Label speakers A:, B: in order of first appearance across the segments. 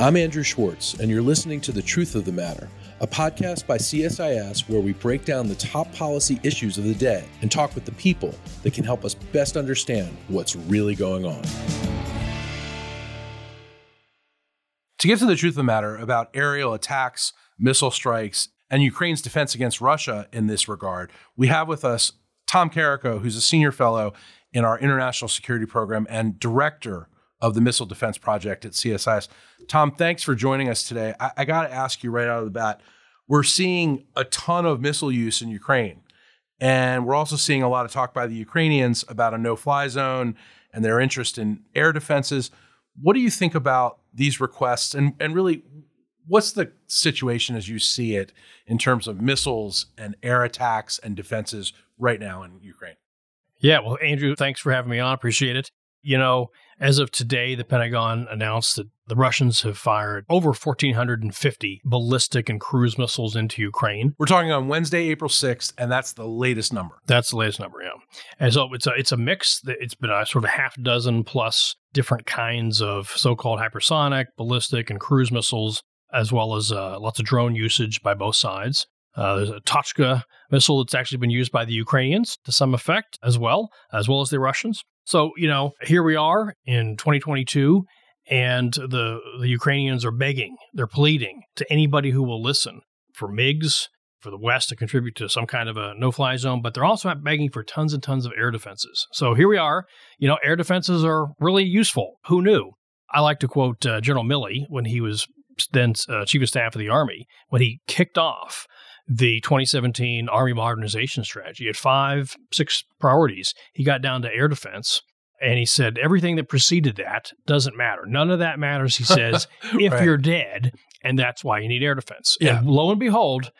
A: I'm Andrew Schwartz, and you're listening to The Truth of the Matter, a podcast by CSIS where we break down the top policy issues of the day and talk with the people that can help us best understand what's really going on. To get to the truth of the matter about aerial attacks, missile strikes, and Ukraine's defense against Russia in this regard, we have with us Tom Karako, who's a senior fellow in our international security program and director of the Missile Defense Project at CSIS. Tom, thanks for joining us today. I, I got to ask you right out of the bat we're seeing a ton of missile use in Ukraine. And we're also seeing a lot of talk by the Ukrainians about a no fly zone and their interest in air defenses. What do you think about these requests? And, and really, what's the situation as you see it in terms of missiles and air attacks and defenses right now in Ukraine?
B: Yeah, well, Andrew, thanks for having me on. Appreciate it. You know, as of today, the Pentagon announced that the Russians have fired over 1,450 ballistic and cruise missiles into Ukraine.
A: We're talking on Wednesday, April 6th, and that's the latest number.
B: That's the latest number, yeah. And so it's a, it's a mix. It's been a sort of a half dozen plus different kinds of so called hypersonic, ballistic, and cruise missiles, as well as uh, lots of drone usage by both sides. Uh, there's a Tochka missile that's actually been used by the Ukrainians to some effect as well, as well as the Russians. So, you know, here we are in 2022, and the, the Ukrainians are begging, they're pleading to anybody who will listen for MiGs, for the West to contribute to some kind of a no fly zone, but they're also begging for tons and tons of air defenses. So here we are. You know, air defenses are really useful. Who knew? I like to quote uh, General Milley when he was then uh, Chief of Staff of the Army, when he kicked off the 2017 Army modernization strategy. had five, six priorities, he got down to air defense. And he said, everything that preceded that doesn't matter. None of that matters, he says, if right. you're dead. And that's why you need air defense. Yeah. And lo and behold,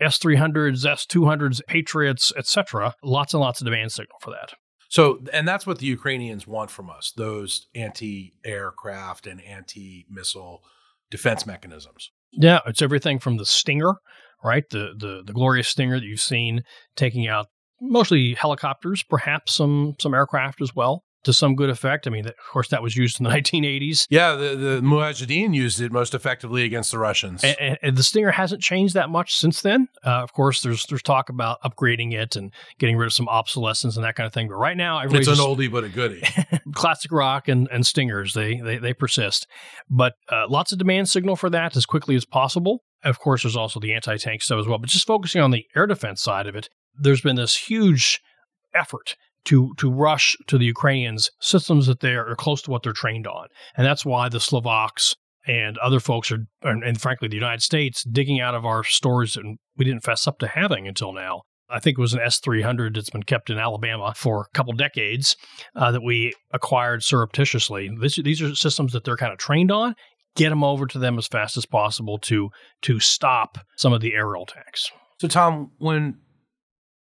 B: S 300s, S 200s, Patriots, etc., lots and lots of demand signal for that.
A: So, and that's what the Ukrainians want from us those anti aircraft and anti missile defense mechanisms.
B: Yeah, it's everything from the Stinger, right? The, the the glorious Stinger that you've seen taking out mostly helicopters, perhaps some some aircraft as well to some good effect. I mean, of course, that was used in the 1980s.
A: Yeah, the, the Mujahideen used it most effectively against the Russians.
B: And, and, and the Stinger hasn't changed that much since then. Uh, of course, there's there's talk about upgrading it and getting rid of some obsolescence and that kind of thing. But right now,
A: it's an oldie but a goodie.
B: classic rock and, and Stingers, they, they, they persist. But uh, lots of demand signal for that as quickly as possible. Of course, there's also the anti tank stuff as well. But just focusing on the air defense side of it, there's been this huge effort to to rush to the Ukrainians systems that they are close to what they're trained on, and that's why the Slovaks and other folks are, and, and frankly, the United States digging out of our stores and we didn't fess up to having until now. I think it was an S three hundred that's been kept in Alabama for a couple decades uh, that we acquired surreptitiously. This, these are systems that they're kind of trained on. Get them over to them as fast as possible to to stop some of the aerial attacks.
A: So, Tom, when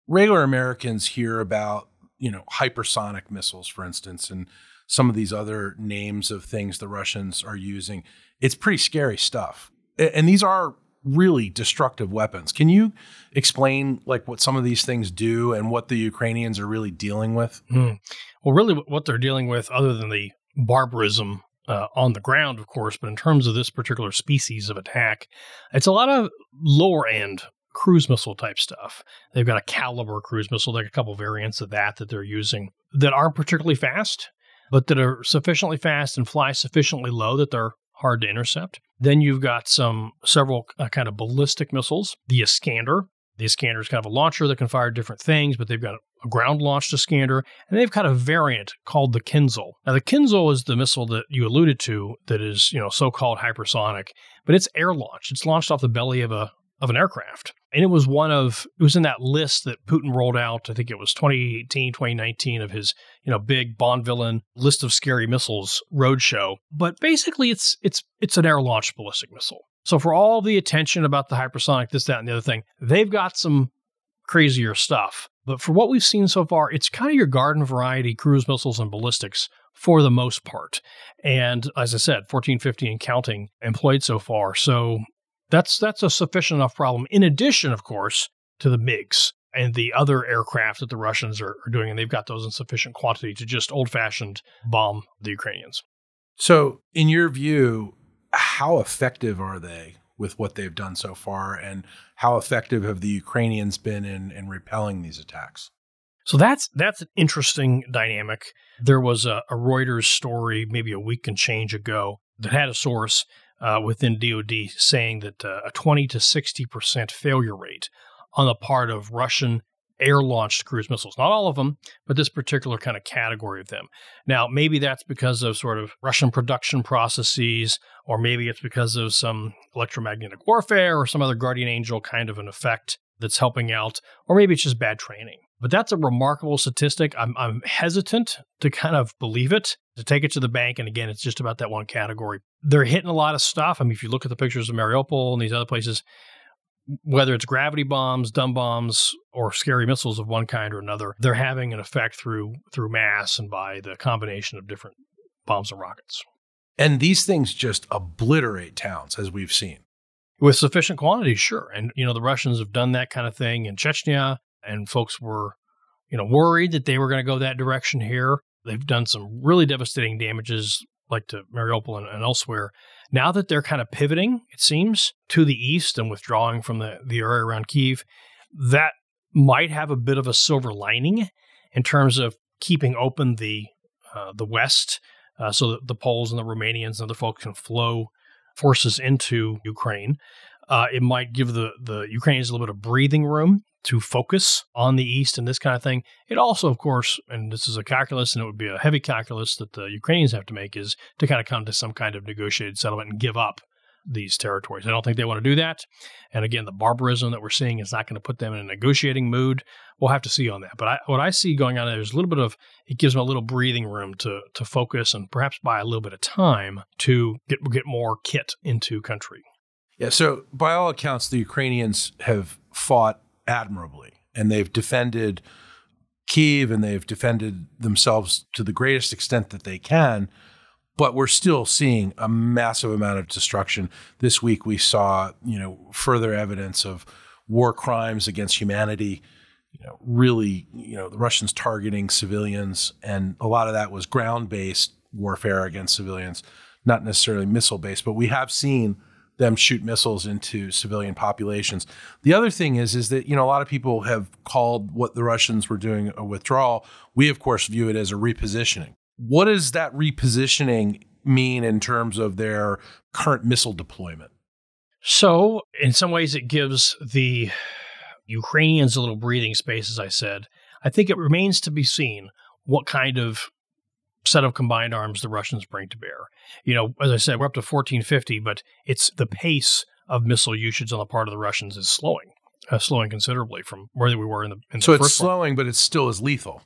A: regular Americans hear about you know, hypersonic missiles, for instance, and some of these other names of things the Russians are using. It's pretty scary stuff. And these are really destructive weapons. Can you explain like what some of these things do and what the Ukrainians are really dealing with?
B: Mm. Well, really what they're dealing with other than the barbarism uh, on the ground, of course, but in terms of this particular species of attack, it's a lot of lower end cruise missile type stuff. They've got a Kalibr cruise missile, like a couple variants of that that they're using that aren't particularly fast, but that are sufficiently fast and fly sufficiently low that they're hard to intercept. Then you've got some several uh, kind of ballistic missiles. The Iskander. The Iskander is kind of a launcher that can fire different things, but they've got ground launched Iskander, and they've got a variant called the Kinzhal. Now, the Kinzhal is the missile that you alluded to that is, you know, so-called hypersonic, but it's air launched. It's launched off the belly of a of an aircraft. And it was one of, it was in that list that Putin rolled out. I think it was 2018, 2019 of his, you know, big Bond villain list of scary missiles roadshow. But basically it's, it's, it's an air launched ballistic missile. So for all the attention about the hypersonic, this, that, and the other thing, they've got some crazier stuff. But for what we've seen so far, it's kind of your garden variety cruise missiles and ballistics for the most part. And as I said, 1450 and counting employed so far. So that's that's a sufficient enough problem. In addition, of course, to the MiGs and the other aircraft that the Russians are, are doing, and they've got those in sufficient quantity to just old fashioned bomb the Ukrainians.
A: So, in your view, how effective are they with what they've done so far, and how effective have the Ukrainians been in, in repelling these attacks?
B: So that's that's an interesting dynamic. There was a, a Reuters story maybe a week and change ago that had a source uh, within DoD saying that uh, a 20 to 60 percent failure rate on the part of Russian air launched cruise missiles. Not all of them, but this particular kind of category of them. Now, maybe that's because of sort of Russian production processes, or maybe it's because of some electromagnetic warfare or some other guardian angel kind of an effect that's helping out, or maybe it's just bad training. But that's a remarkable statistic. I'm, I'm hesitant to kind of believe it, to take it to the bank. And again, it's just about that one category. They're hitting a lot of stuff. I mean, if you look at the pictures of Mariupol and these other places, whether it's gravity bombs, dumb bombs, or scary missiles of one kind or another, they're having an effect through through mass and by the combination of different bombs and rockets.
A: And these things just obliterate towns, as we've seen.
B: With sufficient quantities, sure. And, you know, the Russians have done that kind of thing in Chechnya and folks were, you know, worried that they were going to go that direction here. They've done some really devastating damages, like to Mariupol and, and elsewhere. Now that they're kind of pivoting, it seems, to the east and withdrawing from the, the area around Kiev, that might have a bit of a silver lining in terms of keeping open the uh, the west, uh, so that the Poles and the Romanians and other folks can flow forces into Ukraine. Uh, it might give the the Ukrainians a little bit of breathing room to focus on the East and this kind of thing. It also, of course, and this is a calculus, and it would be a heavy calculus that the Ukrainians have to make, is to kind of come to some kind of negotiated settlement and give up these territories. I don't think they want to do that. And again, the barbarism that we're seeing is not going to put them in a negotiating mood. We'll have to see on that. But I, what I see going on there is a little bit of it gives them a little breathing room to to focus and perhaps buy a little bit of time to get get more kit into country.
A: Yeah. So by all accounts, the Ukrainians have fought admirably, and they've defended Kiev and they've defended themselves to the greatest extent that they can. But we're still seeing a massive amount of destruction. This week we saw, you know, further evidence of war crimes against humanity. You know, really, you know, the Russians targeting civilians, and a lot of that was ground-based warfare against civilians, not necessarily missile-based. But we have seen them shoot missiles into civilian populations. The other thing is is that you know a lot of people have called what the Russians were doing a withdrawal. We of course view it as a repositioning. What does that repositioning mean in terms of their current missile deployment?
B: So, in some ways it gives the Ukrainians a little breathing space as I said. I think it remains to be seen what kind of set of combined arms the Russians bring to bear. You know, as I said, we're up to 1450, but it's the pace of missile usage on the part of the Russians is slowing, uh, slowing considerably from where we were in the. In
A: so
B: the
A: it's slowing, but it's still as lethal.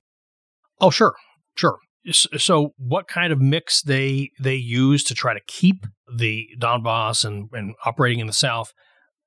B: Oh, sure, sure. So, what kind of mix they they use to try to keep the Donbass and, and operating in the south?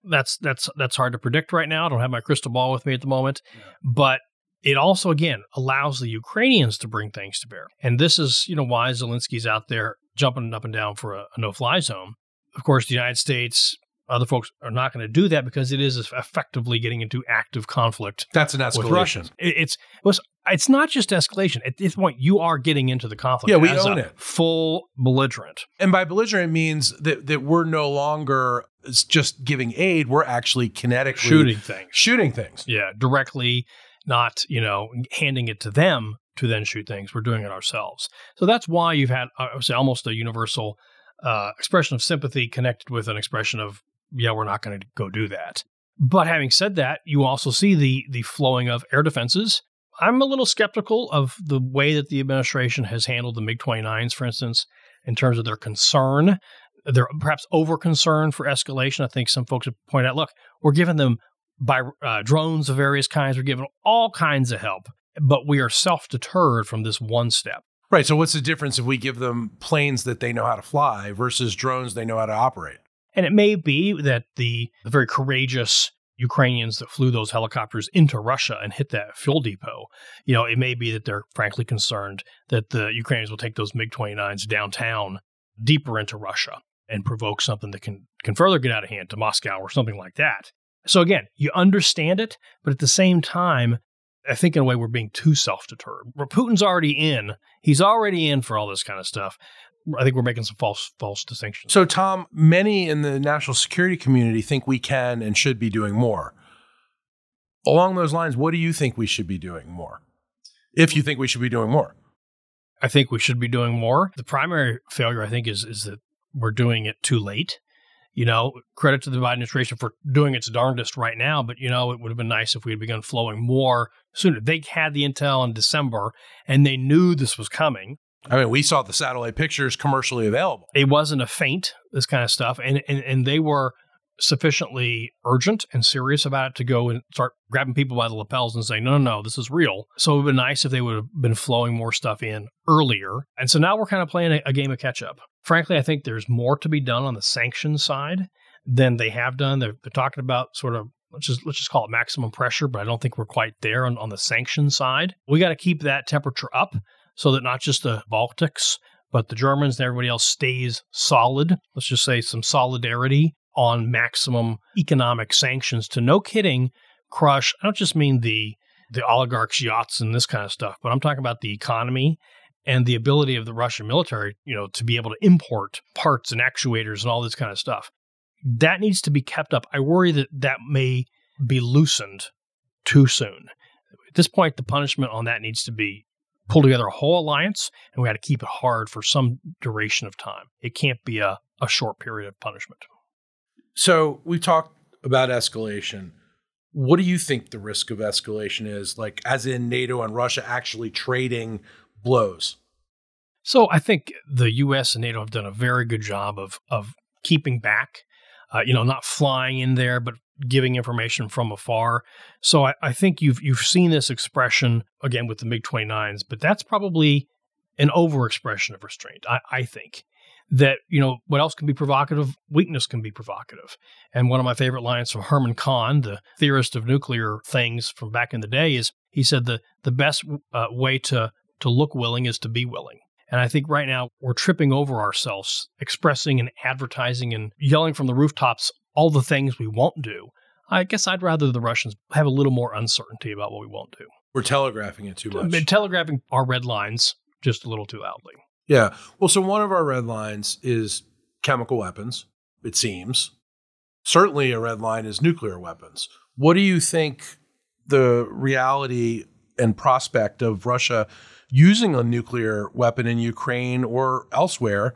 B: That's that's that's hard to predict right now. I don't have my crystal ball with me at the moment, yeah. but it also, again, allows the Ukrainians to bring things to bear. And this is, you know, why Zelensky's out there jumping up and down for a, a no fly zone. Of course, the United States, other folks are not going to do that because it is effectively getting into active conflict.
A: That's an escalation.
B: It, it's it was, it's not just escalation. At this point, you are getting into the conflict.
A: Yeah, we own it.
B: Full belligerent.
A: And by belligerent means that that we're no longer just giving aid. We're actually kinetically
B: shooting things.
A: Shooting things.
B: Yeah, directly not, you know, handing it to them to then shoot things. We're doing it ourselves. So that's why you've had, I would say, almost a universal uh, expression of sympathy connected with an expression of, yeah, we're not going to go do that. But having said that, you also see the the flowing of air defenses. I'm a little skeptical of the way that the administration has handled the MiG 29s, for instance, in terms of their concern. They're perhaps over concern for escalation. I think some folks have pointed out, look, we're giving them by uh, drones of various kinds. We're given all kinds of help, but we are self deterred from this one step.
A: Right. So, what's the difference if we give them planes that they know how to fly versus drones they know how to operate?
B: And it may be that the, the very courageous Ukrainians that flew those helicopters into Russia and hit that fuel depot, you know, it may be that they're frankly concerned that the Ukrainians will take those MiG 29s downtown deeper into Russia and provoke something that can, can further get out of hand to Moscow or something like that. So again, you understand it, but at the same time, I think in a way we're being too self deterred. Where Putin's already in, he's already in for all this kind of stuff. I think we're making some false false distinctions.
A: So, Tom, many in the national security community think we can and should be doing more. Along those lines, what do you think we should be doing more? If you think we should be doing more,
B: I think we should be doing more. The primary failure, I think, is is that we're doing it too late. You know, credit to the Biden administration for doing its darndest right now, but you know, it would have been nice if we had begun flowing more sooner. They had the intel in December and they knew this was coming.
A: I mean, we saw the satellite pictures commercially available.
B: It wasn't a feint, this kind of stuff. And, and, and they were sufficiently urgent and serious about it to go and start grabbing people by the lapels and saying, no, no, no, this is real. So it would have been nice if they would have been flowing more stuff in earlier. And so now we're kind of playing a, a game of catch up. Frankly, I think there's more to be done on the sanctions side than they have done. They're, they're talking about sort of let's just let's just call it maximum pressure, but I don't think we're quite there on, on the sanction side. We got to keep that temperature up so that not just the Baltics, but the Germans and everybody else stays solid. Let's just say some solidarity on maximum economic sanctions to no kidding crush. I don't just mean the the oligarchs' yachts and this kind of stuff, but I'm talking about the economy and the ability of the Russian military, you know, to be able to import parts and actuators and all this kind of stuff. That needs to be kept up. I worry that that may be loosened too soon. At this point, the punishment on that needs to be pull together a whole alliance, and we got to keep it hard for some duration of time. It can't be a, a short period of punishment.
A: So we talked about escalation. What do you think the risk of escalation is, like as in NATO and Russia actually trading blows?
B: So I think the U.S. and NATO have done a very good job of of keeping back, uh, you know, not flying in there, but giving information from afar. So I, I think you've you've seen this expression again with the MiG 29s, but that's probably an overexpression of restraint. I, I think that you know what else can be provocative weakness can be provocative and one of my favorite lines from herman kahn the theorist of nuclear things from back in the day is he said the the best uh, way to to look willing is to be willing and I think right now we're tripping over ourselves, expressing and advertising and yelling from the rooftops all the things we won't do. I guess I'd rather the Russians have a little more uncertainty about what we won't do.
A: We're telegraphing it too much.
B: Telegraphing our red lines just a little too loudly.
A: Yeah. Well, so one of our red lines is chemical weapons, it seems. Certainly a red line is nuclear weapons. What do you think the reality and prospect of Russia using a nuclear weapon in Ukraine or elsewhere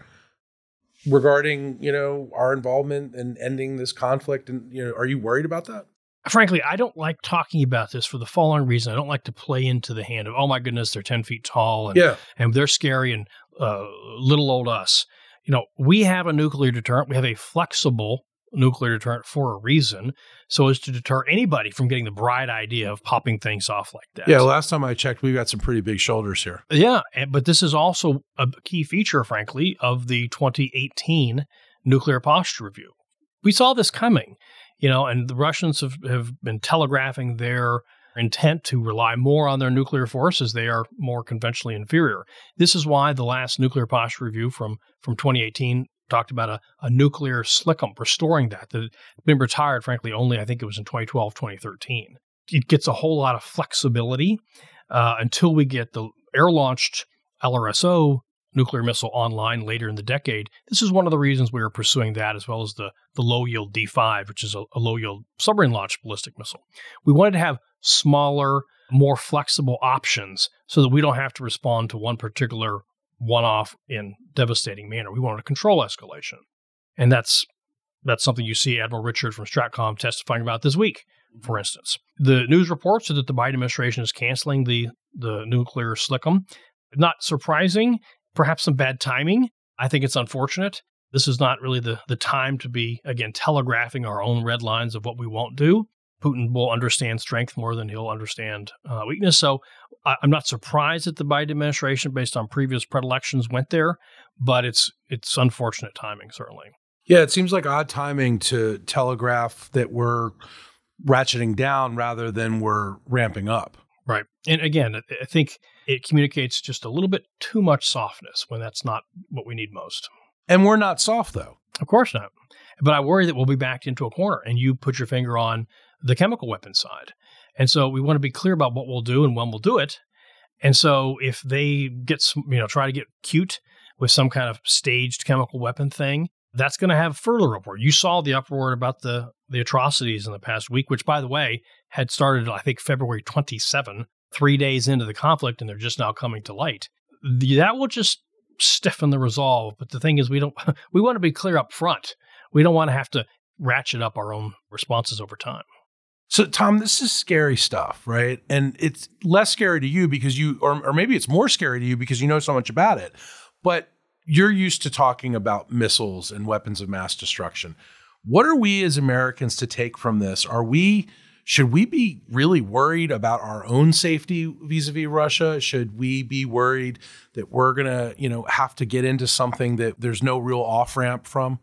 A: regarding, you know, our involvement in ending this conflict and you know, are you worried about that?
B: Frankly, I don't like talking about this for the following reason. I don't like to play into the hand of, oh my goodness, they're 10 feet tall and,
A: yeah.
B: and they're scary and uh, little old us. You know, we have a nuclear deterrent. We have a flexible nuclear deterrent for a reason, so as to deter anybody from getting the bright idea of popping things off like that.
A: Yeah, last time I checked, we've got some pretty big shoulders here.
B: Yeah, eh, but this is also a key feature, frankly, of the 2018 nuclear posture review. We saw this coming, you know, and the Russians have, have been telegraphing their intent to rely more on their nuclear forces, they are more conventionally inferior. This is why the last nuclear posture review from, from 2018 talked about a, a nuclear SLCM, restoring that, that had been retired, frankly, only I think it was in 2012, 2013. It gets a whole lot of flexibility uh, until we get the air launched LRSO nuclear missile online later in the decade. This is one of the reasons we are pursuing that, as well as the, the low yield D5, which is a, a low yield submarine launched ballistic missile. We wanted to have smaller, more flexible options so that we don't have to respond to one particular one off in devastating manner. We wanted to control escalation. And that's that's something you see Admiral Richard from Stratcom testifying about this week, for mm-hmm. instance. The news reports that the Biden administration is canceling the, the nuclear SLCM. Not surprising, perhaps some bad timing. I think it's unfortunate. This is not really the, the time to be, again, telegraphing our own red lines of what we won't do. Putin will understand strength more than he'll understand uh, weakness. So I, am not surprised that the Biden administration, based on previous predilections, went there, but it's it's unfortunate timing, certainly.
A: Yeah, it seems like odd timing to telegraph that we're ratcheting down rather than we're ramping up.
B: Right. And again, I think it communicates just a little bit too much softness when that's not what we need most.
A: And we're not soft, though.
B: Of course not. But I worry that we'll be backed into a corner and you put your finger on the chemical weapon side. And so we want to be clear about what we'll do and when we'll do it. And so if they get, you know, try to get cute with some kind of staged chemical weapon thing, that's going to have further uproar. You saw the uproar about the the atrocities in the past week, which, by the way, had started I think February 27, three days into the conflict, and they're just now coming to light. That will just stiffen the resolve. But the thing is, we don't we want to be clear up front. We don't want to have to ratchet up our own responses over time.
A: So, Tom, this is scary stuff, right? And it's less scary to you because you, or, or maybe it's more scary to you because you know so much about it. But you're used to talking about missiles and weapons of mass destruction. What are we as Americans to take from this? Are we should we be really worried about our own safety vis-a-vis Russia? Should we be worried that we're going to, you know, have to get into something that there's no real off-ramp from?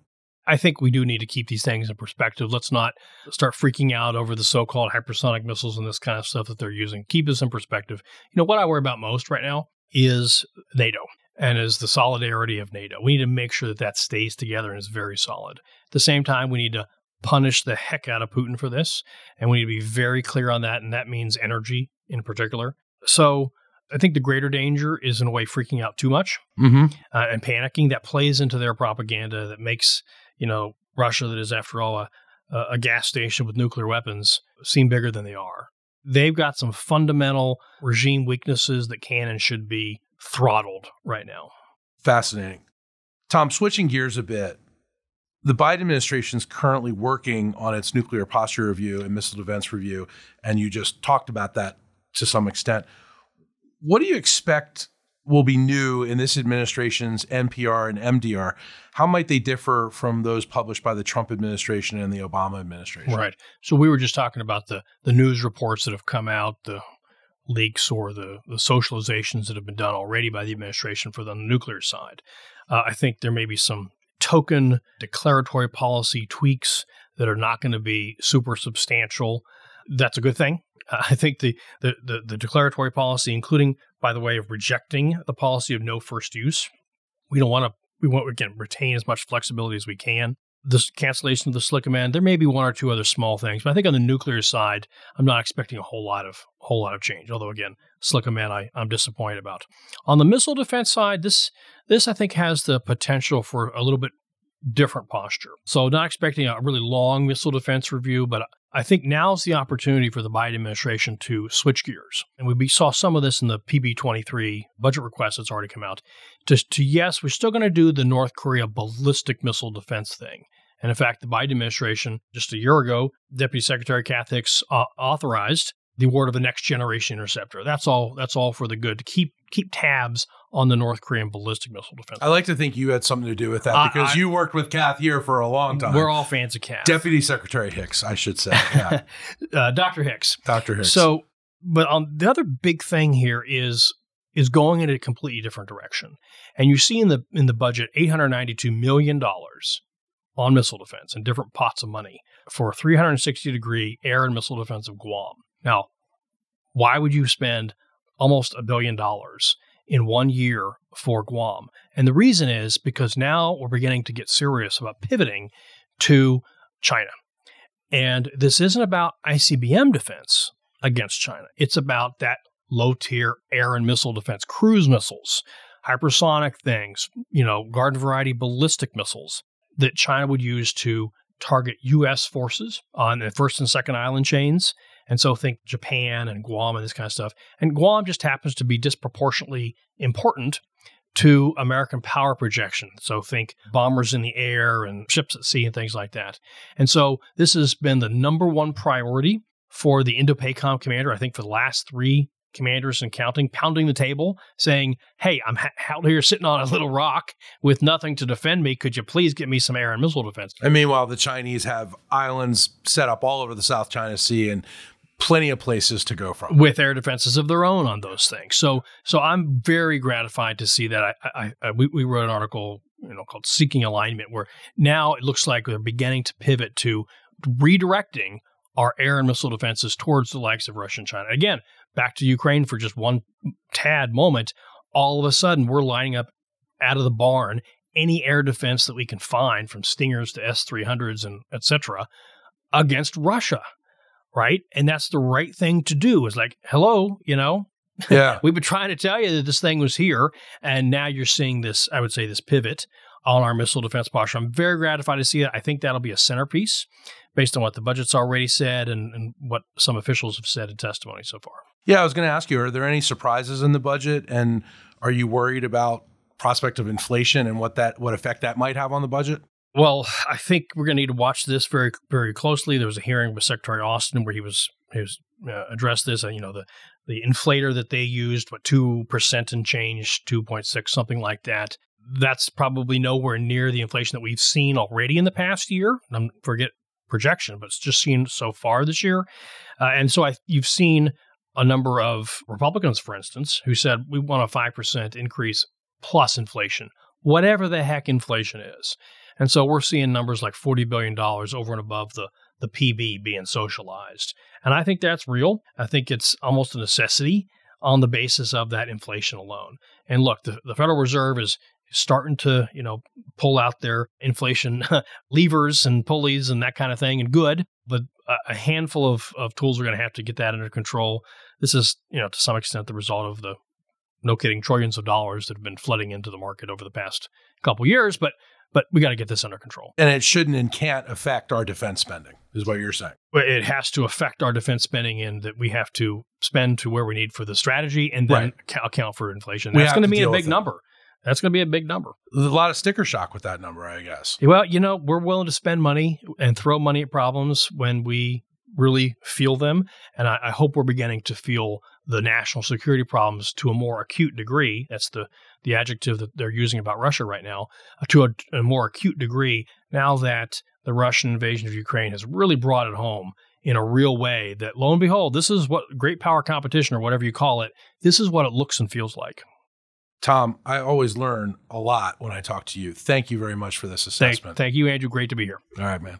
B: I think we do need to keep these things in perspective. Let's not start freaking out over the so-called hypersonic missiles and this kind of stuff that they're using. Keep this in perspective. You know what I worry about most right now is NATO and is the solidarity of NATO. We need to make sure that that stays together and is very solid. At the same time, we need to punish the heck out of Putin for this, and we need to be very clear on that, and that means energy in particular. So I think the greater danger is in a way freaking out too much
A: mm-hmm.
B: uh, and panicking. That plays into their propaganda that makes you know Russia, that is after all a, a gas station with nuclear weapons, seem bigger than they are. They've got some fundamental regime weaknesses that can and should be throttled right now.
A: Fascinating. Tom, switching gears a bit, the Biden administration is currently working on its nuclear posture review and missile defense review, and you just talked about that to some extent. What do you expect will be new in this administration's NPR and MDR? How might they differ from those published by the Trump administration and the Obama administration?
B: Right. So we were just talking about the the news reports that have come out, the leaks or the, the socializations that have been done already by the administration for the nuclear side. Uh, I think there may be some token declaratory policy tweaks that are not going to be super substantial. That's a good thing. Uh, I think the, the, the, the declaratory policy, including, by the way, of rejecting the policy of no first use, we don't want to, we want, again, retain as much flexibility as we can the cancellation of the SLCM-N. There may be one or two other small things, but I think on the nuclear side, I'm not expecting a whole lot of whole lot of change. Although again, SLCM-N, I, I'm disappointed about. On the missile defense side, this this I think has the potential for a little bit different posture. So not expecting a really long missile defense review, but I think now's the opportunity for the Biden administration to switch gears. And we saw some of this in the PB23 budget request that's already come out. To, to yes, we're still going to do the North Korea ballistic missile defense thing. And in fact, the Biden administration, just a year ago, Deputy Secretary Kath Hicks uh, authorized the award of the next generation interceptor. That's all. That's all for the good to keep keep tabs on the North Korean ballistic missile defense.
A: I like to think you had something to do with that because I, you worked with Kath here for a long time.
B: We're all fans of Kath.
A: Deputy Secretary Hicks, I should say. Yeah.
B: uh, Dr. Hicks.
A: Dr. Hicks.
B: So, but on the other big thing here is is going in a completely different direction. And you see in the in the budget 892 million dollars on missile defense and different pots of money for 360 degree air and missile defense of Guam. Now, why would you spend almost a billion dollars in one year for Guam? And the reason is because now we're beginning to get serious about pivoting to China. And this isn't about ICBM defense against China. It's about that low tier air and missile defense, cruise missiles, hypersonic things, you know, garden variety ballistic missiles that China would use to target U.S. forces on the first and second island chains. And so think Japan and Guam and this kind of stuff. And Guam just happens to be disproportionately important to American power projection. So think bombers in the air and ships at sea and things like that. And so this has been the number one priority for the Indo-PACOM commander, I think for the last three commanders and counting, pounding the table, saying, Hey, I'm ha- out here sitting on a little rock with nothing to defend me. Could you please get me some air and missile defense?
A: And meanwhile, the Chinese have islands set up all over the South China Sea and plenty of places to go from
B: with air defenses of their own on those things. So, so I'm very gratified to see that. I, I, I we, we wrote an article, you know, called "Seeking Alignment," where now it looks like they're beginning to pivot to redirecting our air and missile defenses towards the likes of Russia and China. Again, back to Ukraine for just one tad moment, all of a sudden we're lining up out of the barn any air defense that we can find from Stingers to S-300s and etc. against Russia, right? And that's the right thing to do. Is like, hello, you know,
A: Yeah.
B: We've been trying to tell you that this thing was here, and now you're seeing this, I would say, this pivot on our missile defense posture. I'm very gratified to see it. I think that'll be a centerpiece based on what the budget's already said and, and what some officials have said in testimony so far.
A: Yeah, I was going to ask you, are there any surprises in the budget? And are you worried about prospect of inflation and what that what effect that might have on the budget?
B: Well, I think we're going to need to watch this very very closely. There was a hearing with Secretary Austin where he was he was uh, addressed this. Uh, you know the the inflator that they used, what two percent and change, two point six, something like that. That's probably nowhere near the inflation that we've seen already in the past year. I'm forget projection, but it's just seen so far this year. Uh, and so I, you've seen a number of Republicans, for instance, who said we want a five percent increase plus inflation, whatever the heck inflation is. And so we're seeing numbers like $40 billion over and above the, the PB being socialized. And I think that's real. I think it's almost a necessity on the basis of that inflation alone. And look, the, the Federal Reserve is starting to, you know, pull out their inflation levers and pulleys and that kind of thing, and good. But a handful of, of tools are going to have to get that under control. This is, you know, to some extent the result of the no kidding trillions of dollars that have been flooding into the market over the past couple years. But but we got to get this under control.
A: And it shouldn't and can't affect our defense spending, is what you're saying.
B: It has to affect our defense spending in that we have to spend to where we need for the strategy and then right. account for inflation. That's going to be a big number. That's going to be a big number.
A: There's a lot of sticker shock with that number, I guess.
B: Well, you know, we're willing to spend money and throw money at problems when we really feel them. And I, I, hope we're beginning to feel the national security problems to a more acute degree. That's the, the adjective that they're using about Russia right now, uh, to a, a more acute degree now that the Russian invasion of Ukraine has really brought it home in a real way that lo and behold, this is what great power competition or whatever you call it, this is what it looks and feels like.
A: Tom, I always learn a lot when I talk to you. Thank you very much for this assessment.
B: Thank, thank you, Andrew. Great to be here.
A: All right, man.